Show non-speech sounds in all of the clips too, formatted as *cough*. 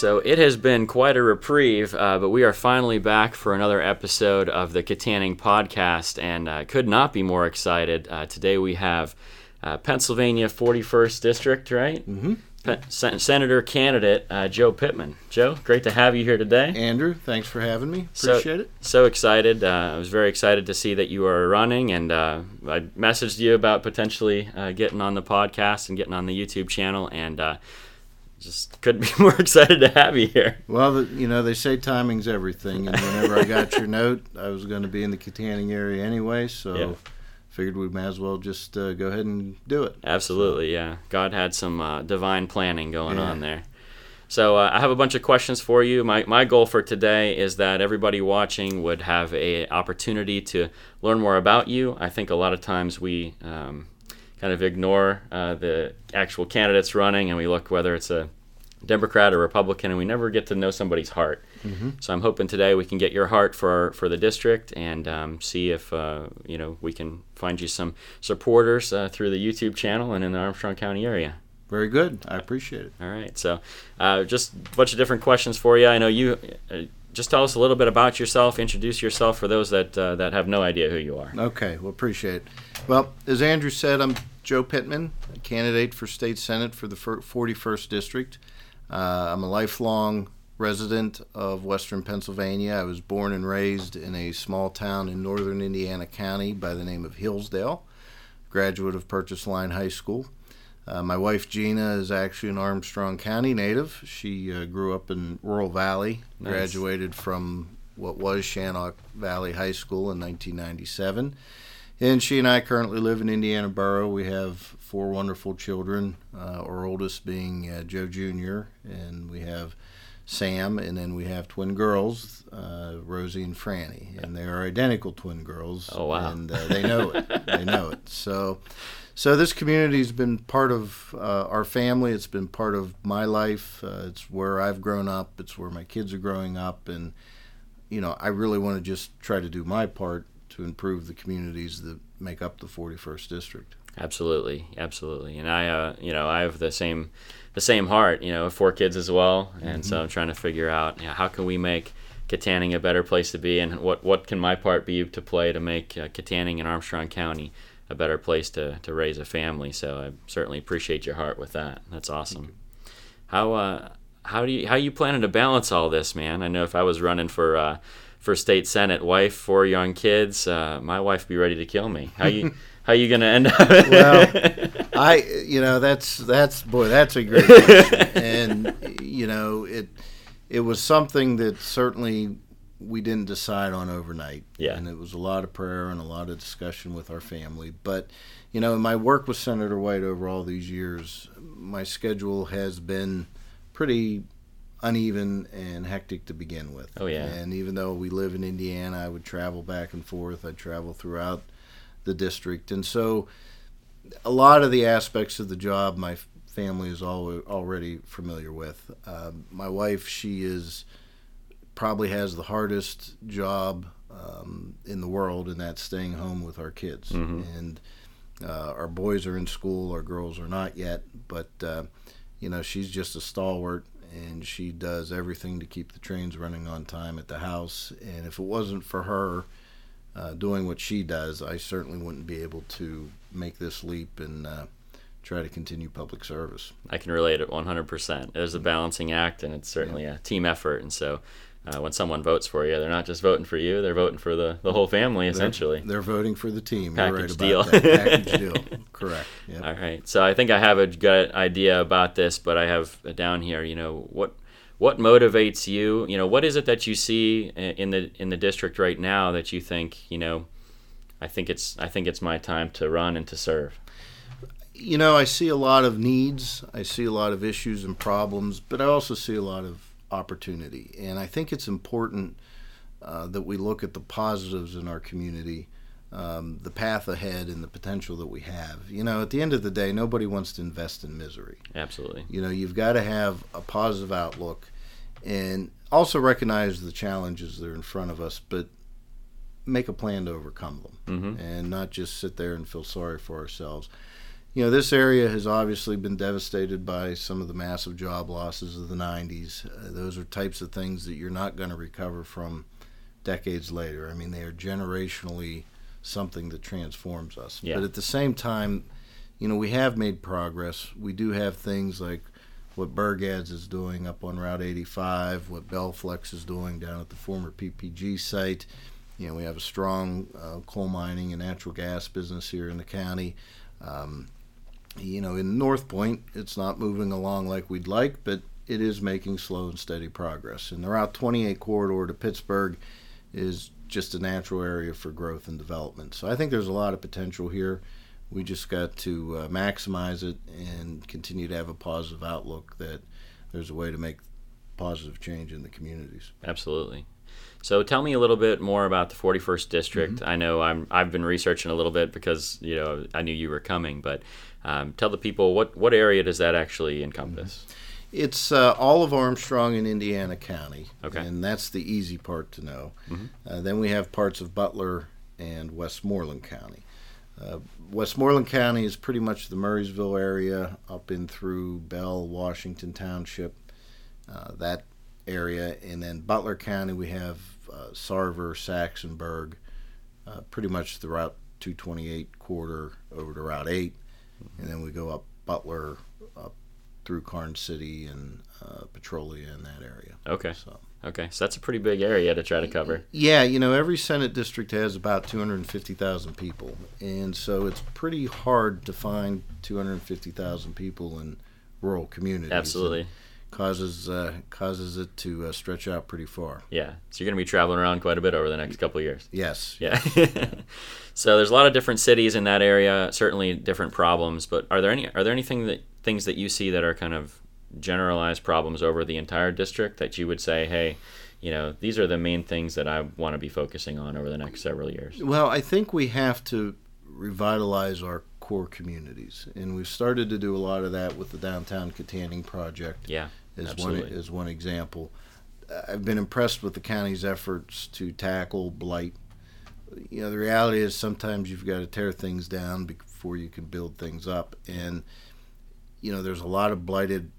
So it has been quite a reprieve, uh, but we are finally back for another episode of the Kittanning podcast, and uh, could not be more excited. Uh, today we have uh, Pennsylvania 41st District, right? Mm-hmm. Pe- Sen- Senator candidate uh, Joe Pittman. Joe, great to have you here today. Andrew, thanks for having me. So- Appreciate it. So excited! Uh, I was very excited to see that you are running, and uh, I messaged you about potentially uh, getting on the podcast and getting on the YouTube channel, and uh, just couldn't be *laughs* more excited to have you here. Well, you know, they say timing's everything, and whenever I got your note, I was going to be in the Kittanning area anyway, so Yeah. figured we might as well just uh, go ahead and do it. Absolutely, yeah. God had some uh, divine planning going Yeah. on there. So uh, I have a bunch of questions for you. My, my goal for today is that everybody watching would have a opportunity to learn more about you. I think a lot of times we um, kind of ignore uh, the actual candidates running and we look whether it's a Democrat or Republican, and we never get to know somebody's heart. So I'm hoping today we can get your heart for for the district and um, see if uh, you know we can find you some supporters uh, through the YouTube channel and in the Armstrong County area. Very good. I appreciate it. All right, so uh, just a bunch of different questions for you. I know you. Uh, just tell us a little bit about yourself. Introduce yourself for those that uh, that have no idea who you are. Okay, well, appreciate it. Well, as Andrew said, I'm Joe Pittman, a candidate for state senate for the 41st district. Uh, I'm a lifelong resident of Western Pennsylvania. I was born and raised in a small town in northern Indiana County by the name of Hillsdale. Graduate of Purchase Line High School. Uh, my wife Gina is actually an Armstrong County native. She uh, grew up in Rural Valley, Nice. graduated from what was Shannock Valley High School in 1997. And she and I currently live in Indiana Borough. We have four wonderful children, uh, our oldest being uh, Joe Jr., and we have Sam, and then we have twin girls, uh, Rosie and Franny, and they are identical twin girls. Oh, wow. And uh, they know it. they know it. *laughs* So, so this community's been part of uh, our family. It's been part of my life. Uh, it's where I've grown up. It's where my kids are growing up, and you know, I really want to just try to do my part to improve the communities that make up the 41st district. Absolutely, absolutely. And I, uh, you know, I have the same, the same heart. You know, four kids as well, and so I'm trying to figure out you know, how can we make Kittanning a better place to be, and what what can my part be to play to make uh, Kittanning and Armstrong County a better place to to raise a family. So I certainly appreciate your heart with that. That's awesome. How uh, how do you how you planning to balance all this, man? I know if I was running for uh, for state senate, wife, four young kids, uh, my wife be ready to kill me. How you *laughs* how you gonna end up? Well, *laughs* I, you know, that's that's boy, that's a great question, and you know, it it was something that certainly we didn't decide on overnight. Yeah. and it was a lot of prayer and a lot of discussion with our family. But you know, in my work with Senator White over all these years, my schedule has been pretty uneven and hectic to begin with. Oh, yeah. And even though we live in Indiana, I would travel back and forth. I'd travel throughout the district, and so a lot of the aspects of the job my family is al- already familiar with. Um, my wife, she is probably has the hardest job um, in the world, and that's staying home with our kids. And uh, our boys are in school, our girls are not yet, but uh, you know she's just a stalwart. And she does everything to keep the trains running on time at the house. And if it wasn't for her, uh, doing what she does, I certainly wouldn't be able to make this leap and uh, try to continue public service. I can relate it 100%. There's a balancing act, and it's certainly a team effort. And so, uh, when someone votes for you, they're not just voting for you; they're voting for the, the whole family, essentially. They're voting for the team. You're right Package about deal. that. Package *laughs* deal. Correct. Yep. All right. So I think I have a good idea about this, but I have down here. You know what what motivates you? You know what is it that you see in the in the district right now that you think you know? I think it's I think it's my time to run and to serve. You know, I see a lot of needs. I see a lot of issues and problems, but I also see a lot of opportunity. And I think it's important uh, that we look at the positives in our community, um, the path ahead, and the potential that we have. You know, at the end of the day, nobody wants to invest in misery. Absolutely. You know, you've got to have a positive outlook and also recognize the challenges that are in front of us, but make a plan to overcome them Mhm. and not just sit there and feel sorry for ourselves. You know, this area has obviously been devastated by some of the massive job losses of the 90s. Uh, those are types of things that you're not going to recover from decades later. I mean, they are generationally something that transforms us. Yeah. But at the same time, you know, we have made progress. We do have things like what Burgads is doing up on Route 85, what Belflex is doing down at the former PPG site. You know, we have a strong uh, coal mining and natural gas business here in the county. Um, you know, in North Point, it's not moving along like we'd like, but it is making slow and steady progress. And the Route 28 corridor to Pittsburgh is just a natural area for growth and development. So I think there's a lot of potential here. We just got to uh, maximize it and continue to have a positive outlook that there's a way to make positive change in the communities. Absolutely. So tell me a little bit more about the 41st district. Mm-hmm. I know I'm I've been researching a little bit because you know I knew you were coming, but um, tell the people what what area does that actually encompass? Mm-hmm. It's uh, all of Armstrong in Indiana County, okay. and that's the easy part to know. Mm-hmm. Uh, then we have parts of Butler and Westmoreland County. Uh, Westmoreland County is pretty much the Murrysville area up in through Bell, Washington Township, uh, that area, and then Butler County we have uh, Sarver, Saxonburg, uh, pretty much the Route 228 corridor over to Route 8, and then we go up Butler up through Karns City and uh, Petrolia in that area. Okay. So. Okay, so that's a pretty big area to try to cover. Yeah, you know, every Senate district has about 250,000 people, and so it's pretty hard to find 250,000 people in rural communities. Absolutely. It causes uh, causes it to uh, stretch out pretty far. Yeah, so you're going to be traveling around quite a bit over the next couple of years. Yes. Yeah. *laughs* so there's a lot of different cities in that area, certainly different problems. But are there any are there anything that things that you see that are kind of generalized problems over the entire district that you would say, hey, you know, these are the main things that I want to be focusing on over the next several years? Well, I think we have to revitalize our core communities, and we've started to do a lot of that with the downtown Kittanning project. Yeah, absolutely. one as one example. I've been impressed with the county's efforts to tackle blight. You know, the reality is sometimes you've got to tear things down before you can build things up, and you know, there's a lot of blighted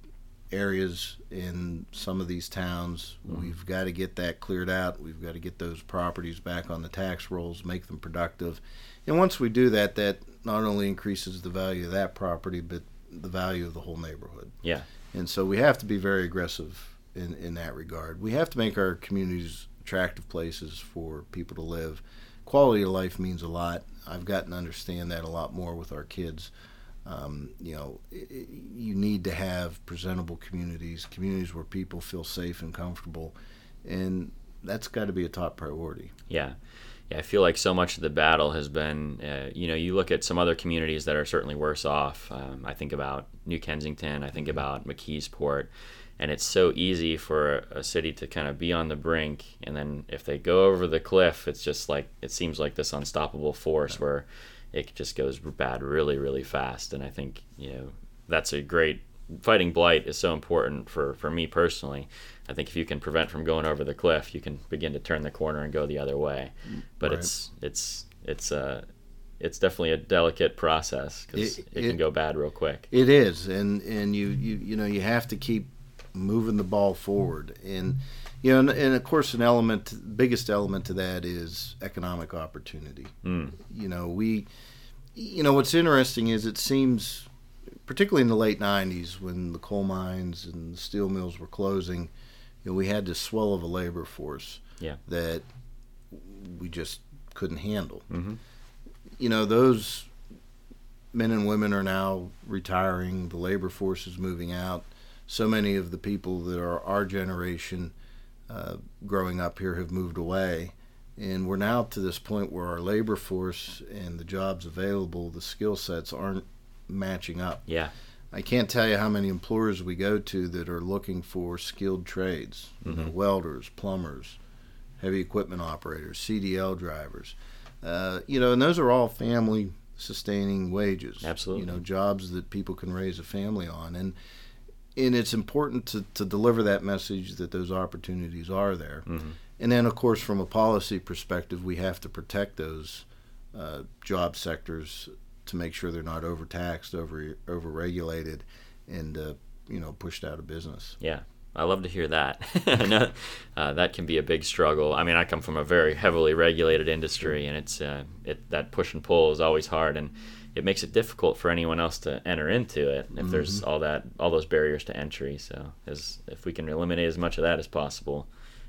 areas in some of these towns. Mm-hmm. We've got to get that cleared out. We've got to get those properties back on the tax rolls, make them productive. And once we do that, that not only increases the value of that property, but the value of the whole neighborhood. Yeah. And so we have to be very aggressive in, in that regard. We have to make our communities attractive places for people to live. Quality of life means a lot. I've gotten to understand that a lot more with our kids. Um, you know, it, you need to have presentable communities, communities where people feel safe and comfortable, and that's got to be a top priority. Yeah. Yeah, I feel like so much of the battle has been, uh, you know, you look at some other communities that are certainly worse off. Um, I think about New Kensington, I think about McKeesport, and it's so easy for a city to kind of be on the brink, and then if they go over the cliff, it's just like it seems like this unstoppable force yeah. where it just goes bad really, really fast. And I think you know that's a great fighting blight is so important for for me personally. I think if you can prevent from going over the cliff, you can begin to turn the corner and go the other way. But right. it's it's it's uh it's definitely a delicate process because it, it, it, can go bad real quick. It is, and and you you you know you have to keep moving the ball forward, and you know, and, and of course, an element, biggest element to that is economic opportunity. Mm. You know, we, you know, what's interesting is it seems, particularly in the late '90s when the coal mines and the steel mills were closing, you know, we had this swell of a labor force yeah. that we just couldn't handle. Mm-hmm. You know, those men and women are now retiring. The labor force is moving out. So many of the people that are our generation uh, growing up here have moved away. And we're now to this point where our labor force and the jobs available, the skill sets aren't matching up. Yeah. I can't tell you how many employers we go to that are looking for skilled trades, mm-hmm. you know, welders, plumbers, heavy equipment operators, CDL drivers. Uh, you know, and those are all family sustaining wages. Absolutely. You know, jobs that people can raise a family on. And and it's important to, to deliver that message that those opportunities are there. Mm-hmm. And then, of course, from a policy perspective, we have to protect those uh, job sectors to make sure they're not overtaxed, over overregulated, and uh, you know pushed out of business. Yeah, I love to hear that. *laughs* I know uh, that can be a big struggle. I mean, I come from a very heavily regulated industry, and it's uh, it that push and pull is always hard, and it makes it difficult for anyone else to enter into it if mm-hmm. there's all that all those barriers to entry. So, as if we can eliminate as much of that as possible,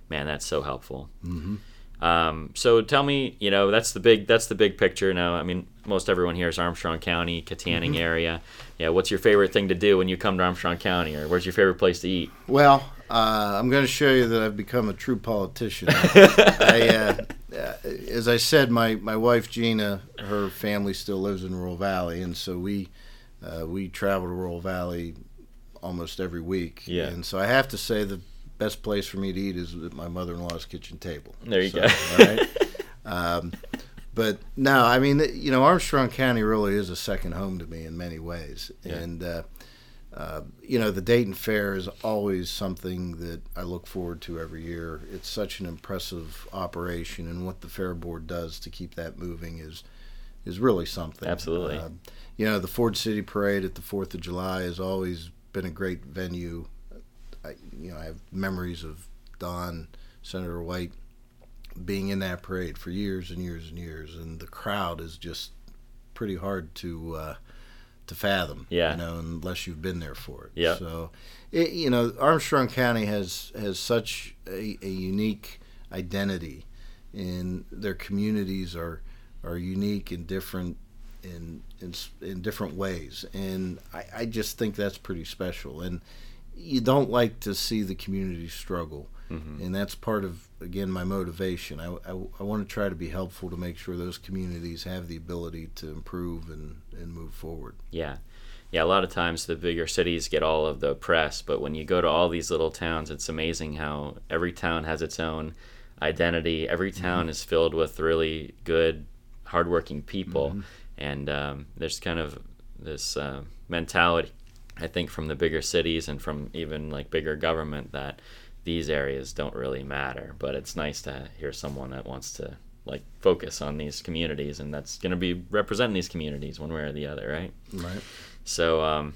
man, that's so helpful. Mm-hmm. Um, so tell me, you know, that's the big that's the big picture. Now, I mean, most everyone here is Armstrong County, Kittanning mm-hmm. area. Yeah, what's your favorite thing to do when you come to Armstrong County, or where's your favorite place to eat? Well, uh, I'm going to show you that I've become a true politician. *laughs* I, uh, uh, as I said, my, my wife Gina, her family still lives in Rural Valley, and so we uh, we travel to Rural Valley almost every week. Yeah. And so I have to say the best place for me to eat is at my mother-in-law's kitchen table. There you so, go. all right. Um, but no, I mean, you know, Armstrong County really is a second home to me in many ways, yeah. and uh, uh, you know, the Dayton Fair is always something that I look forward to every year. It's such an impressive operation, and what the Fair Board does to keep that moving is is really something. Absolutely. Uh, you know, the Ford City Parade at the Fourth of July has always been a great venue. I, you know, I have memories of Don, Senator White, being in that parade for years and years and years, and the crowd is just pretty hard to uh, to fathom. Yeah. You know, unless you've been there for it. Yeah. So, it, you know, Armstrong County has has such a, a unique identity, and their communities are are unique and different in in in different ways, and I, I just think that's pretty special. And you don't like to see the community struggle, mm-hmm. and that's part of again my motivation. I, I, I, want to try to be helpful to make sure those communities have the ability to improve and, and move forward. Yeah. Yeah, a lot of times the bigger cities get all of the press, but when you go to all these little towns, it's amazing how every town has its own identity. Every mm-hmm. town mm-hmm. is filled with really good, hardworking people, mm-hmm. and um, there's kind of this uh, mentality, I think, from the bigger cities and from even like bigger government that these areas don't really matter. But it's nice to hear someone that wants to like focus on these communities, and that's going to be representing these communities one way or the other, right? Right. So um,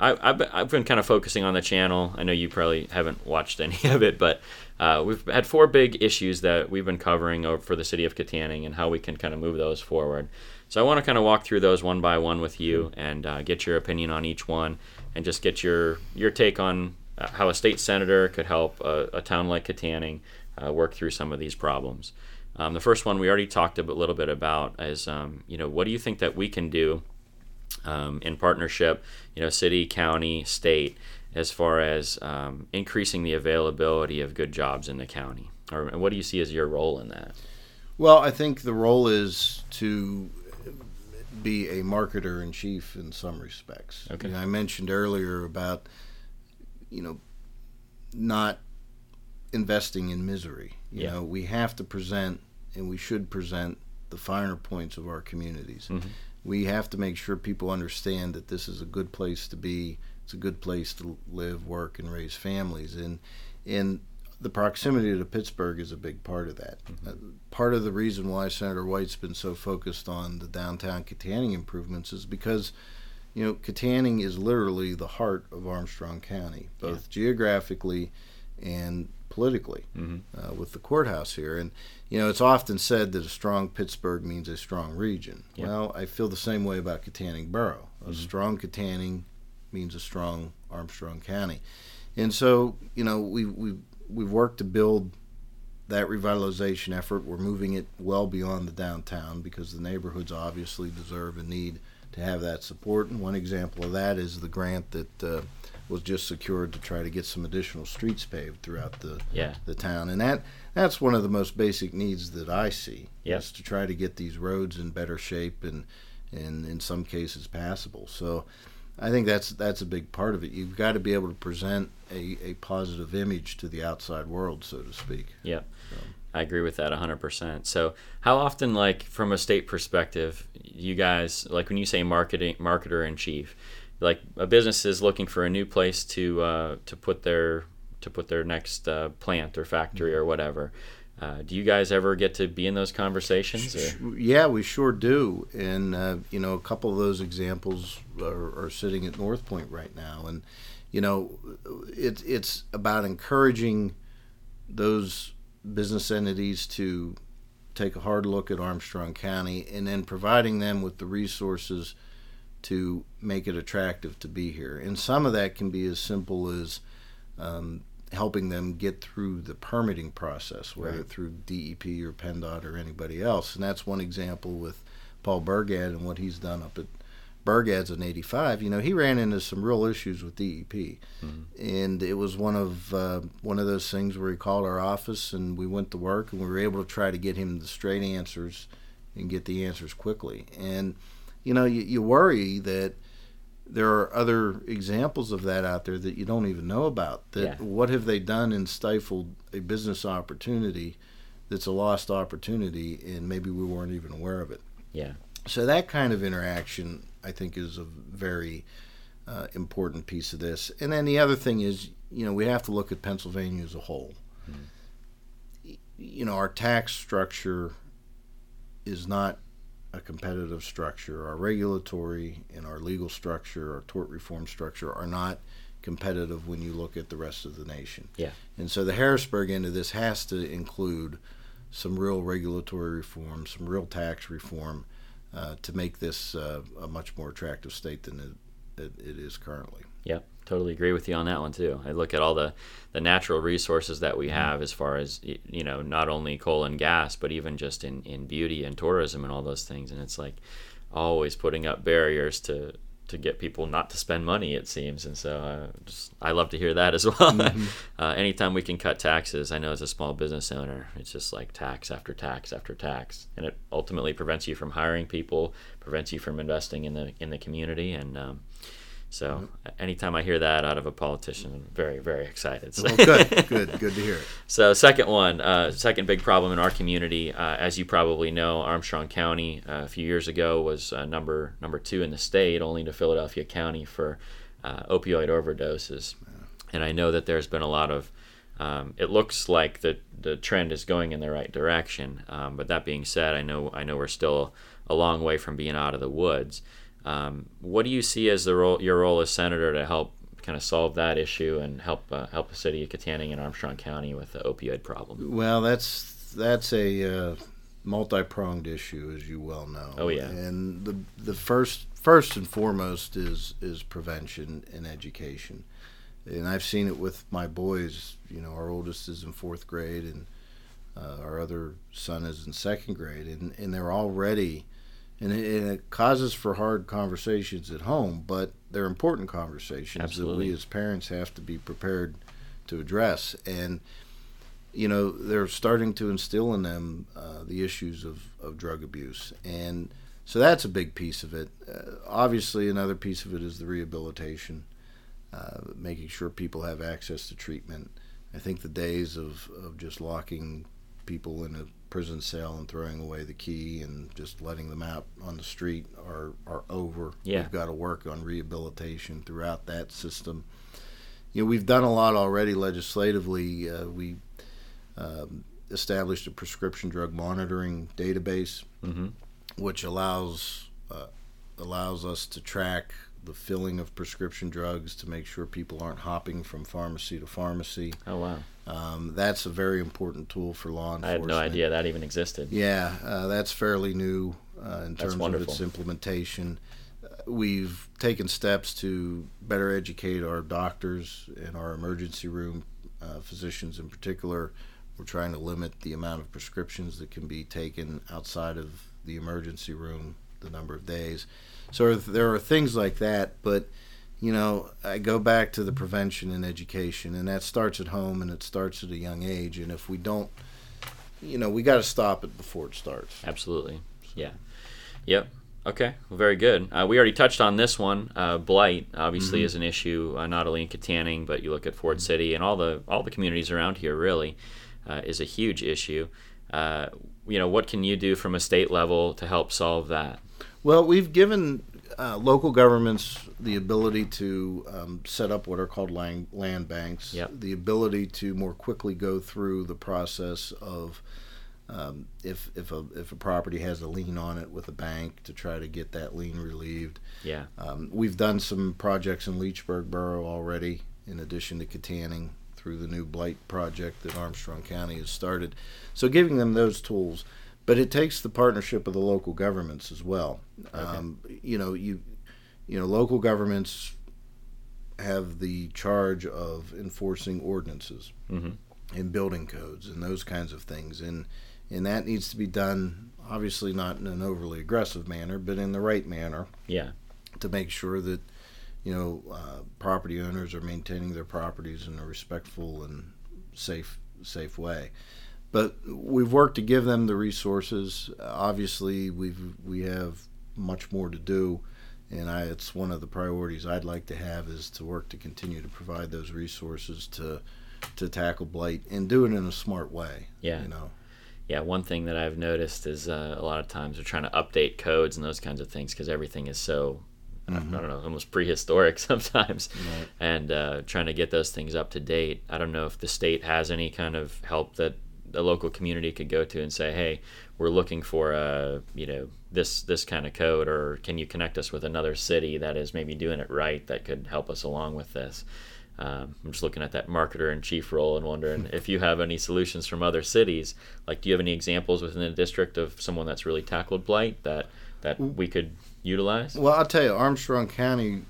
I, I've been, I've been kind of focusing on the channel. I know you probably haven't watched any *laughs* of it, but uh, we've had four big issues that we've been covering over for the city of Kittanning and how we can kind of move those forward. So I want to kind of walk through those one by one with you and uh, get your opinion on each one, and just get your your take on uh, how a state senator could help a, a town like Kittanning uh, work through some of these problems. Um, the first one we already talked a little bit about is, um, you know, what do you think that we can do um, in partnership, you know, city, county, state, as far as um, increasing the availability of good jobs in the county? Or what do you see as your role in that? Well, I think the role is to be a marketer in chief in some respects. Okay. You know, I mentioned earlier about you know, not investing in misery. You yeah. know, we have to present and we should present the finer points of our communities. Mm-hmm. We have to make sure people understand that this is a good place to be. It's a good place to live, work, and raise families. And and the proximity to Pittsburgh is a big part of that. Mm-hmm. Uh, part of the reason why Senator White's been so focused on the downtown Kittanning improvements is because you know, Kittanning is literally the heart of Armstrong County, both yeah. geographically and politically, mm-hmm. uh, with the courthouse here. And you know, it's often said that a strong Pittsburgh means a strong region. Yeah. Well, I feel the same way about Kittanning Borough. A mm-hmm. strong Kittanning means a strong Armstrong County. And so, you know, we we we've worked to build that revitalization effort. We're moving it well beyond the downtown because the neighborhoods obviously deserve and need to have that support. And one example of that is the grant that uh, was just secured to try to get some additional streets paved throughout the yeah. the town. And that that's one of the most basic needs that I see. Yep. Is to try to get these roads in better shape and and in some cases passable. So I think that's that's a big part of it. You've got to be able to present a, a positive image to the outside world, so to speak. Yeah. So. I agree with that 100%. So, how often, like from a state perspective, you guys, like when you say marketing, marketer in chief, like a business is looking for a new place to uh, to put their to put their next uh, plant or factory or whatever. Uh, do you guys ever get to be in those conversations? Or? Yeah, we sure do. And, uh, you know, a couple of those examples are, are, sitting at North Point right now. And, you know, it, it's about encouraging those business entities to take a hard look at Armstrong County and then providing them with the resources to make it attractive to be here. And some of that can be as simple as um, helping them get through the permitting process, whether right. through DEP or PennDOT or anybody else. And that's one example with Paul Burgad and what he's done up at Burgad's in '85. You know, he ran into some real issues with DEP, mm-hmm. and it was one of uh, one of those things where he called our office and we went to work and we were able to try to get him the straight answers and get the answers quickly. And you know, you, you worry that there are other examples of that out there that you don't even know about. That yeah. what have they done and stifled a business opportunity that's a lost opportunity, and maybe we weren't even aware of it. Yeah. So that kind of interaction, I think, is a very uh, important piece of this. And then the other thing is, you know, we have to look at Pennsylvania as a whole. Mm-hmm. You know, our tax structure is not a competitive structure. Our regulatory and our legal structure, our tort reform structure are not competitive when you look at the rest of the nation. Yeah. And so the Harrisburg end of this has to include some real regulatory reform, some real tax reform uh, to make this uh, a much more attractive state than it, it, it is currently. Yep totally agree with you on that one too. I look at all the, the natural resources that we mm-hmm. have as far as you know, not only coal and gas, but even just in, in beauty and tourism and all those things. And it's like always putting up barriers to to get people not to spend money. It seems, and so uh, just, I love to hear that as *laughs* well. Mm-hmm. uh, anytime we can cut taxes, I know as a small business owner, it's just like tax after tax after tax, and it ultimately prevents you from hiring people, prevents you from investing in the in the community, and um, so anytime I hear that out of a politician, I'm very, very excited. So. Well, good, good, *laughs* good to hear it. So second one, uh, second big problem in our community, uh, as you probably know, Armstrong County uh, a few years ago was uh, number number two in the state, only to Philadelphia County for uh, opioid overdoses. Yeah. And I know that there's been a lot of um, it looks like the the trend is going in the right direction. Um, but that being said, I know I know we're still a long way from being out of the woods. Um, what do you see as the role, your role as senator to help kind of solve that issue and help uh, help the city of Kittanning and Armstrong County with the opioid problem? Well, that's that's a uh, multi-pronged issue, as you well know. Oh yeah. And the the first first and foremost is is prevention and education, and I've seen it with my boys. You know, our oldest is in fourth grade, and uh, our other son is in second grade, and and they're already and it, and it, causes for hard conversations at home, but they're important conversations Absolutely. that we as parents have to be prepared to address. And you know, they're starting to instill in them uh, the issues of, of drug abuse, and so that's a big piece of it. Uh, obviously, another piece of it is the rehabilitation, uh, making sure people have access to treatment. I think the days of, of just locking people in a prison cell and throwing away the key and just letting them out on the street are are over. Yeah. We've got to work on rehabilitation throughout that system. You know, we've done a lot already legislatively. Uh, we um, established a prescription drug monitoring database, mm-hmm. which allows uh, allows us to track the filling of prescription drugs to make sure people aren't hopping from pharmacy to pharmacy. Oh wow! Um, that's a very important tool for law enforcement. I had no idea that even existed. Yeah, uh, that's fairly new uh, in terms of its implementation. Uh, we've taken steps to better educate our doctors and our emergency room uh, physicians in particular. We're trying to limit the amount of prescriptions that can be taken outside of the emergency room, the number of days. So there are things like that, but you know, I go back to the prevention and education, and that starts at home and it starts at a young age. And if we don't, you know, we got to stop it before it starts. Absolutely. Yeah. Yep. Okay. Well, very good. Uh, we already touched on this one. Uh, blight obviously mm-hmm. is an issue uh, not only in Kittanning, but you look at Ford City and all the all the communities around here. Really, uh, is a huge issue. Uh, you know, what can you do from a state level to help solve that? Well, we've given uh, local governments the ability to um, set up what are called land, land banks, Yep. the ability to more quickly go through the process of um, if if a if a property has a lien on it with a bank to try to get that lien relieved. Yeah. Um, we've done some projects in Leechburg Borough already, in addition to Kittanning through the new blight project that Armstrong County has started. So giving them those tools, but it takes the partnership of the local governments as well. Um, you know, you you know, local governments have the charge of enforcing ordinances Mhm. and building codes and those kinds of things, and and that needs to be done obviously not in an overly aggressive manner, but in the right manner Yeah. to make sure that you know uh, property owners are maintaining their properties in a respectful and safe safe way. But we've worked to give them the resources. Obviously, we've we have much more to do, and I, it's one of the priorities I'd like to have is to work to continue to provide those resources to to tackle blight and do it in a smart way. Yeah. you know. Yeah, one thing that I've noticed is uh, a lot of times they're trying to update codes and those kinds of things because everything is so, I don't- I don't know, almost prehistoric *laughs* sometimes. Right. And uh, trying to get those things up to date. I don't know if the state has any kind of help that the local community could go to and say, hey, we're looking for a, you know, this this kind of code, or can you connect us with another city that is maybe doing it right that could help us along with this? Um, I'm just looking at that marketer in chief role and wondering *laughs* if you have any solutions from other cities. Like, do you have any examples within the district of someone that's really tackled blight that that we could utilize? Well, I'll tell you, Armstrong County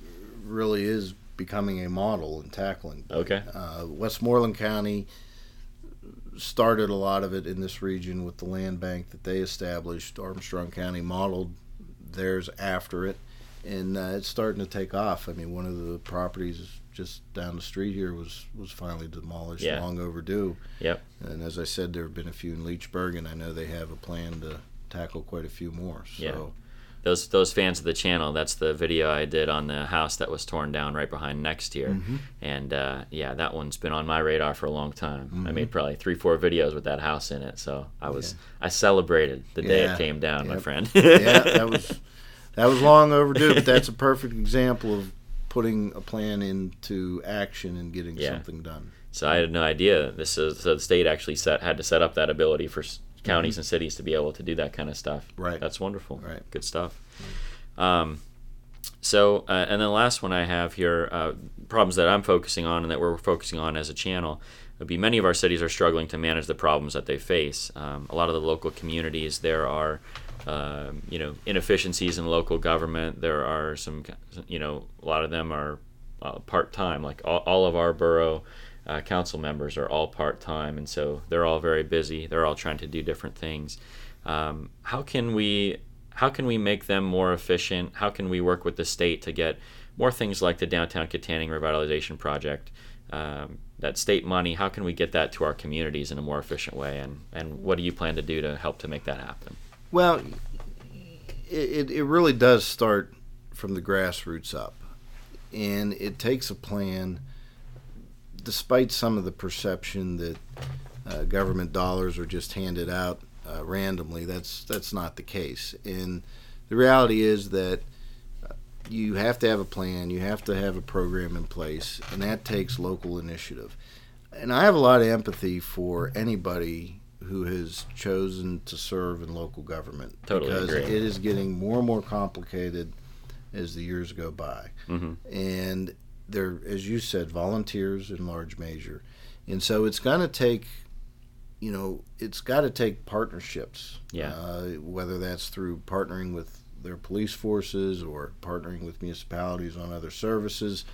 really is becoming a model in tackling. blight. Okay. Uh, Westmoreland County started a lot of it in this region with the land bank that they established. Armstrong County modeled theirs after it, and uh, it's starting to take off. I mean, one of the properties just down the street here was was finally demolished, Yeah. long overdue. Yep. And as I said, there have been a few in Leechburg, and I know they have a plan to tackle quite a few more. So. Yeah. Those those fans of the channel, that's the video I did on the house that was torn down right behind next year, Mm-hmm. and uh, yeah, that one's been on my radar for a long time. Mm-hmm. I made probably three four videos with that house in it, so I was I celebrated the day Yeah. it came down, my friend. yeah, that *laughs* was that was long overdue, but that's a perfect example of putting a plan into action and getting Yeah. something done. So I had no idea. This is so the state actually set had to set up that ability for counties and cities to be able to do that kind of stuff. Mm-hmm. Right. That's wonderful. Right. Good stuff. Um, so uh, and then the last one I have here, uh, problems that I'm focusing on and that we're focusing on as a channel would be many of our cities are struggling to manage the problems that they face. Um, a lot of the local communities there are. Um, you know inefficiencies in local government. There are some, you know, a lot of them are uh, part time. Like all, all of our borough uh, council members are all part time, and so they're all very busy. They're all trying to do different things. Um, how can we how can we make them more efficient? How can we work with the state to get more things like the downtown Kittanning revitalization project? Um, that state money, how can we get that to our communities in a more efficient way? And, and what do you plan to do to help to make that happen? Well, it, it really does start from the grassroots up. And it takes a plan, despite some of the perception that uh, government dollars are just handed out uh, randomly. That's that's not the case. And the reality is that uh, you have to have a plan, you have to have a program in place, and that takes local initiative. And I have a lot of empathy for anybody who has chosen to serve in local government Totally because agree. it is getting more and more complicated as the years go by. hmm And they're, as you said, volunteers in large measure. And so it's going to take, you know, it's got to take partnerships. Yeah. Uh, whether that's through partnering with their police forces or partnering with municipalities on other services.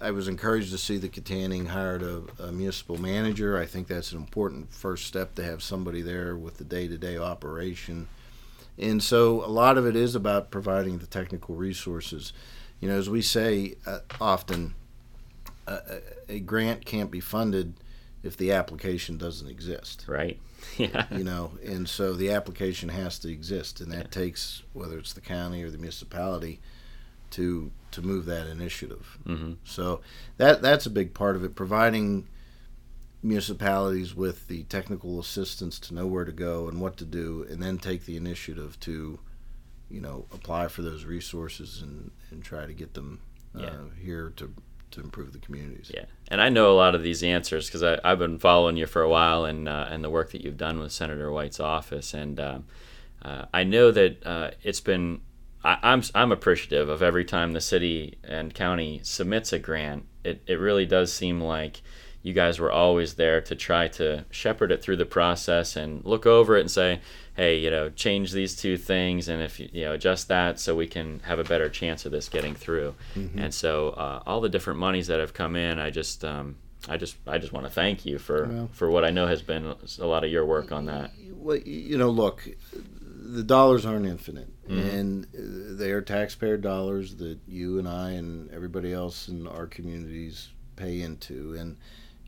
I was encouraged to see that Kittanning hired a, a municipal manager. I think that's an important first step to have somebody there with the day to day operation. And so a lot of it is about providing the technical resources. You know, as we say uh, often, a, grant can't be funded if the application doesn't exist. Right? *laughs* Yeah. You know, and so the application has to exist, and that takes whether it's the county or the municipality to to move that initiative. hmm So that that's a big part of it, providing municipalities with the technical assistance to know where to go and what to do, and then take the initiative to you know, apply for those resources and, and try to get them uh, Yeah. here to to improve the communities. Yeah, and I know a lot of these answers because I've been following you for a while and uh, and the work that you've done with Senator White's office, and um, uh, I know that uh, it's been. I, I'm I'm appreciative of every time the city and county submits a grant. It it really does seem like you guys were always there to try to shepherd it through the process and look over it and say, hey, you know, change these two things and if you, you know adjust that so we can have a better chance of this getting through. And so uh, all the different monies that have come in, I just um, I just I just want to thank you for Well- for what I know has been a lot of your work on that. Well, you know, look, the dollars aren't infinite, Mhm. and uh, they are taxpayer dollars that you and I and everybody else in our communities pay into. And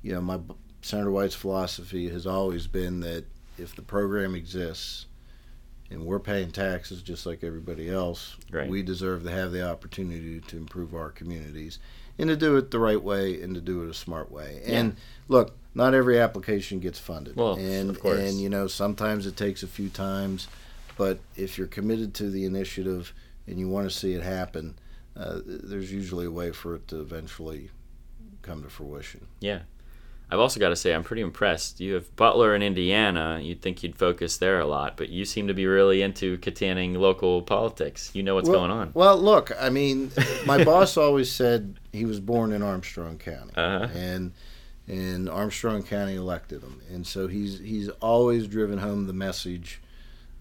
you know, my Senator White's philosophy has always been that if the program exists and we're paying taxes just like everybody else, Right. we deserve to have the opportunity to improve our communities and to do it the right way and to do it a smart way. And look, not every application gets funded. Well, and of course. and you know, sometimes it takes a few times, but if you're committed to the initiative and you want to see it happen, uh, there's usually a way for it to eventually come to fruition. I've also got to say I'm pretty impressed. You have Butler in Indiana. You'd think you'd focus there a lot, but you seem to be really into Kittanning local politics. You know what's well, going on. Well, look, I mean, my *laughs* boss always said he was born in Armstrong County, Uh-huh. and and Armstrong County elected him, and so he's he's always driven home the message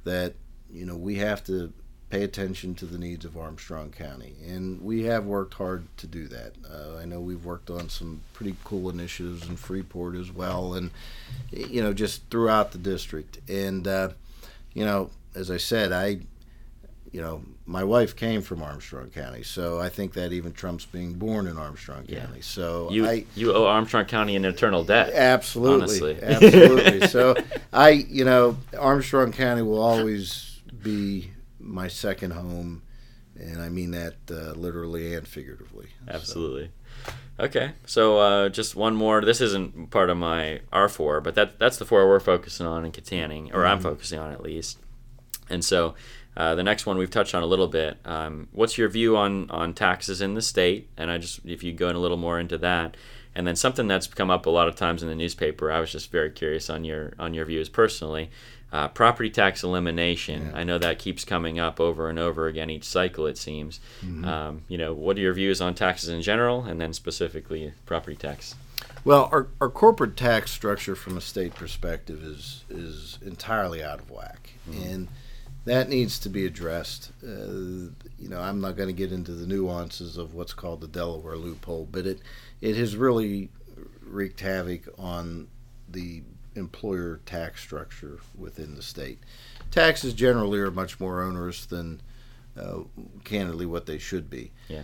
that you know we have to pay attention to the needs of Armstrong County, and we have worked hard to do that. Uh, I know we've worked on some pretty cool initiatives in Freeport as well, and you know just throughout the district, and uh, you know as I said, I you know, my wife came from Armstrong County, so I think that even trumps being born in Armstrong Yeah. County. So You I you owe Armstrong County an eternal debt. absolutely, honestly. absolutely. *laughs* So I, you know, Armstrong County will always be my second home, and I mean that uh, literally and figuratively. So- Absolutely. Okay, so uh, just one more. This isn't part of my R four, but that that's the four we're focusing on in Kittanning, or I'm Mhm. focusing on at least. And so uh, the next one we've touched on a little bit. Um, what's your view on on taxes in the state? And I just if you go in a little more into that, and then something that's come up a lot of times in the newspaper. I was just very curious on your on your views personally. Uh, property tax elimination. Yeah. I know that keeps coming up over and over again each cycle. It seems. Mhm. Um, you know, what are your views on taxes in general, and then specifically property tax? Well, our, our corporate tax structure from a state perspective is is entirely out of whack, Mhm. and that needs to be addressed. Uh, you know, I'm not going to get into the nuances of what's called the Delaware loophole, but it it has really wreaked havoc on the employer tax structure within the state. Taxes generally are much more onerous than, uh, candidly, what they should be Yeah.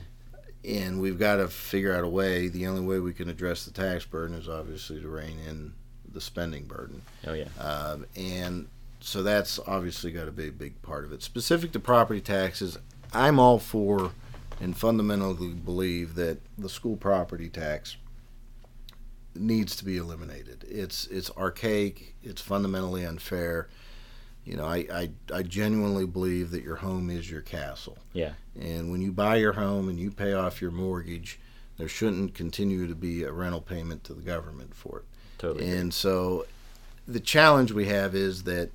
and we've got to figure out a way. The only way we can address the tax burden is obviously to rein in the spending burden, Oh yeah. um, and so that's obviously got to be a big part of it. Specific to property taxes, I'm all for and fundamentally believe that the school property tax needs to be eliminated. It's it's archaic. It's fundamentally unfair. You know, I, I, I genuinely believe that your home is your castle. Yeah. And when you buy your home and you pay off your mortgage, there shouldn't continue to be a rental payment to the government for it. Totally. And so the challenge we have is that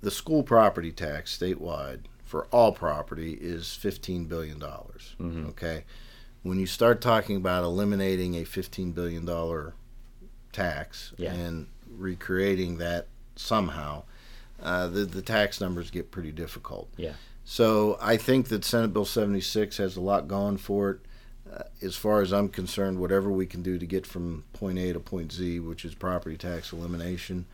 the school property tax statewide for all property is $15 billion. Mhm. Okay. When you start talking about eliminating a $15 billion tax Yeah. and recreating that somehow, uh, the, the tax numbers get pretty difficult. Yeah. So I think that Senate Bill 76 has a lot going for it. Uh, as far as I'm concerned, whatever we can do to get from point A to point Z, which is property tax elimination,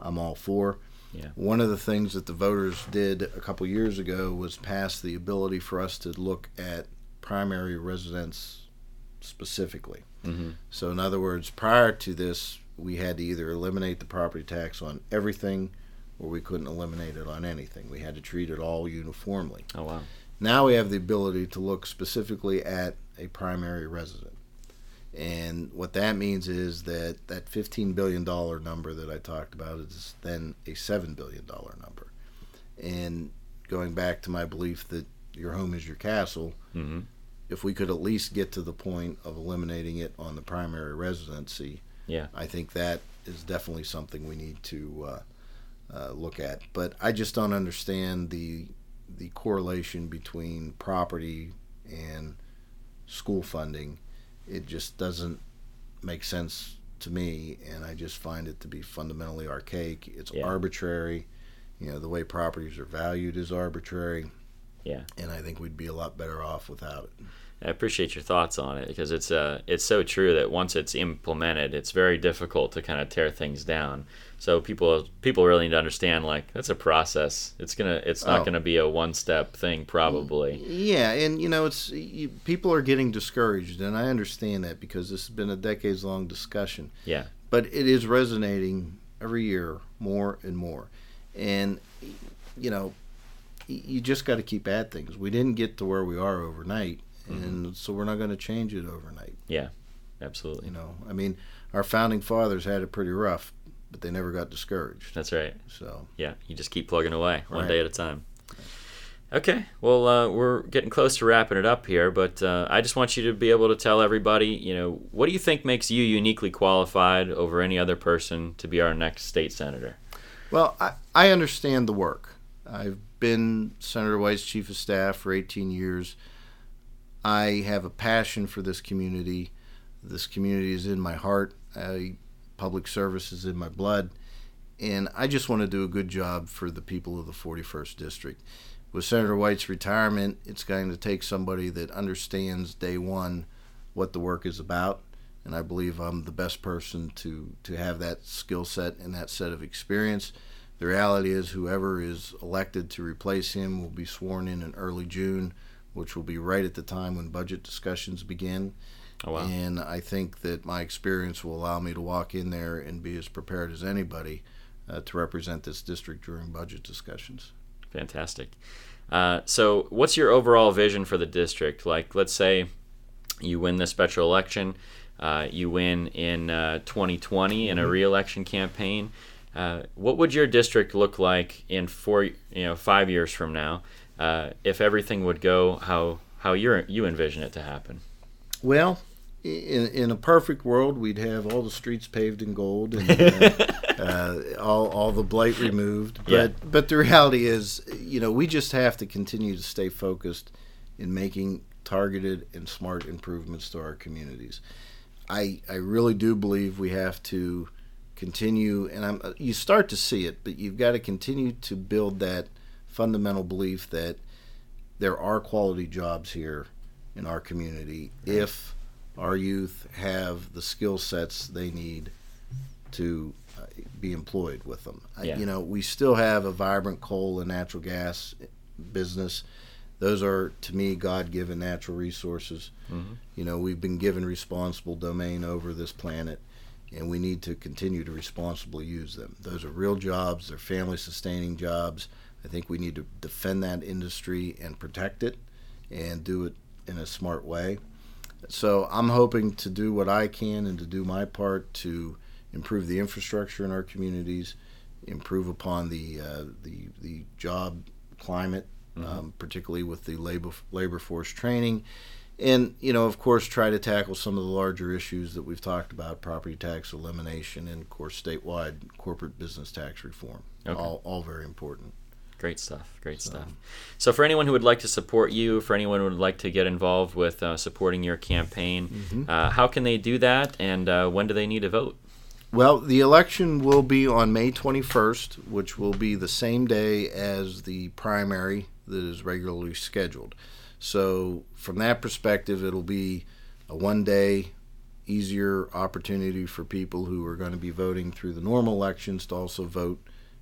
I'm all for. Yeah. One of the things that the voters did a couple years ago was pass the ability for us to look at primary residence specifically. hmm So, in other words, prior to this, we had to either eliminate the property tax on everything or we couldn't eliminate it on anything. We had to treat it all uniformly. Oh wow. Now we have the ability to look specifically at a primary resident. And what that means is that that $15 billion number that I talked about is then a $7 billion number. And going back to my belief that your home is your castle, hmm if we could at least get to the point of eliminating it on the primary residency, Yeah. I think that is definitely something we need to uh, uh, look at. But I just don't understand the the correlation between property and school funding. It just doesn't make sense to me, and I just find it to be fundamentally archaic. It's Yeah. arbitrary. You know, the way properties are valued is arbitrary. Yeah. And I think we'd be a lot better off without it. I appreciate your thoughts on it because it's uh it's so true that once it's implemented, it's very difficult to kind of tear things down. So people people really need to understand like that's a process. It's gonna it's not Oh. gonna be a one step thing probably. Yeah, and you know, it's you, people are getting discouraged, and I understand that because this has been a decades long discussion. Yeah. But it is resonating every year more and more, and you know, you just got to keep at things. We didn't get to where we are overnight, and so we're not going to change it overnight. Yeah, absolutely. You know, I mean, our founding fathers had it pretty rough, but they never got discouraged. That's right. So Yeah, you just keep plugging away one Right. day at a time. Okay, well, uh, we're getting close to wrapping it up here, but uh, I just want you to be able to tell everybody, you know, what do you think makes you uniquely qualified over any other person to be our next state senator? Well, I, I understand the work. I've been Senator White's chief of staff for 18 years. I have a passion for this community. This community is in my heart. I, public service is in my blood. And I just want to do a good job for the people of the 41st District. With Senator White's retirement, it's going to take somebody that understands day one what the work is about. And I believe I'm the best person to, to have that skill set and that set of experience. The reality is, whoever is elected to replace him will be sworn in in early June, which will be right at the time when budget discussions begin. Oh, wow. And I think that my experience will allow me to walk in there and be as prepared as anybody uh, to represent this district during budget discussions. Fantastic. Uh, so, what's your overall vision for the district? Like, let's say you win the special election, uh, you win in uh, 2020 in a re-election campaign. Uh, what would your district look like in four, you know, five years from now, uh, if everything would go how how you you envision it to happen? Well, in, in a perfect world, we'd have all the streets paved in gold and *laughs* uh, uh, all, all the blight removed. But Yeah. but the reality is, you know, we just have to continue to stay focused in making targeted and smart improvements to our communities. I I really do believe we have to continue, and I'm you start to see it, but you've got to continue to build that fundamental belief that there are quality jobs here in our community if our youth have the skill sets they need to uh, be employed with them. Yeah. You know, we still have a vibrant coal and natural gas business. Those are, to me, God given natural resources. Mhm. You know, we've been given responsible domain over this planet, and we need to continue to responsibly use them. Those are real jobs, they're family sustaining jobs. I think we need to defend that industry and protect it and do it in a smart way. So I'm hoping to do what I can and to do my part to improve the infrastructure in our communities, improve upon the uh, the the job climate, um, particularly with the labor labor force training, and you know of course try to tackle some of the larger issues that we've talked about: property tax elimination and of course statewide corporate business tax reform. Okay. All all very important. Great stuff. Great So- stuff. So, for anyone who would like to support you, for anyone who would like to get involved with uh, supporting your campaign, Mm-hmm. uh, how can they do that, and uh, when do they need to vote? Well, the election will be on May 21st, which will be the same day as the primary that is regularly scheduled. So, from that perspective, it'll be a one day, easier opportunity for people who are going to be voting through the normal elections to also vote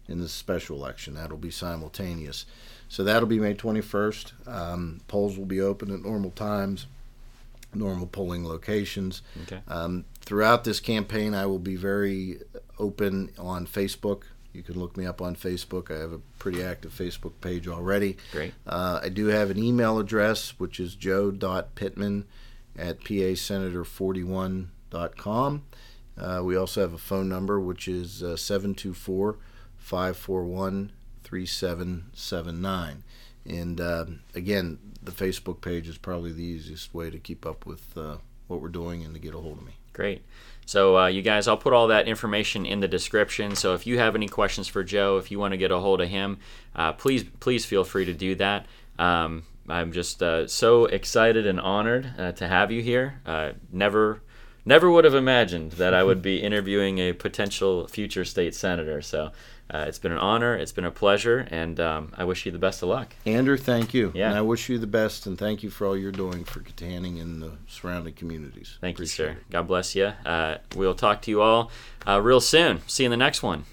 in the special election. That'll be simultaneous. So, that'll be May 21st. Um, polls will be open at normal times, normal polling locations. Okay. Um, throughout this campaign, I will be very open on Facebook. You can look me up on Facebook. I have a pretty active Facebook page already. Great. Uh, I do have an email address, which is joe.pittman at pasenator41.com. Uh, we also have a phone number, which is uh, 724 541 3779. And uh, again, the Facebook page is probably the easiest way to keep up with uh, what we're doing and to get a hold of me. Great. So, uh, you guys, I'll put all that information in the description. So, if you have any questions for Joe, if you want to get a hold of him, uh, please please feel free to do that. Um, I'm just uh, so excited and honored uh, to have you here. Uh, never never would have imagined that I would be interviewing a potential future state senator. So uh, it's been an honor. It's been a pleasure, and um, I wish you the best of luck. Andrew, thank you. Yeah. And I wish you the best, and thank you for all you're doing for Kittanning and the surrounding communities. Thank Appreciate you, sir. God bless you. Uh, we'll talk to you all uh, real soon. See you in the next one.